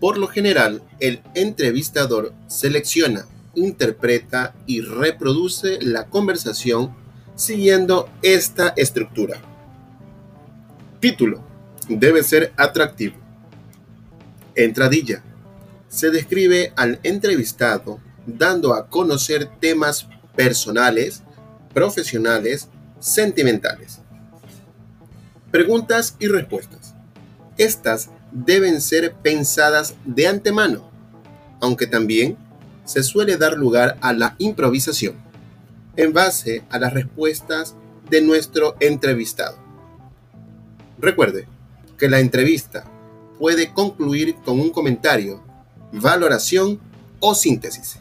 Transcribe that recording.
Por lo general, el entrevistador selecciona, interpreta y reproduce la conversación siguiendo esta estructura. Título. Debe ser atractivo. Entradilla. Se describe al entrevistado dando a conocer temas personales, profesionales, sentimentales. Preguntas y respuestas. Estas deben ser pensadas de antemano, aunque también se suele dar lugar a la improvisación en base a las respuestas de nuestro entrevistado. Recuerde que la entrevista puede concluir con un comentario, valoración o síntesis.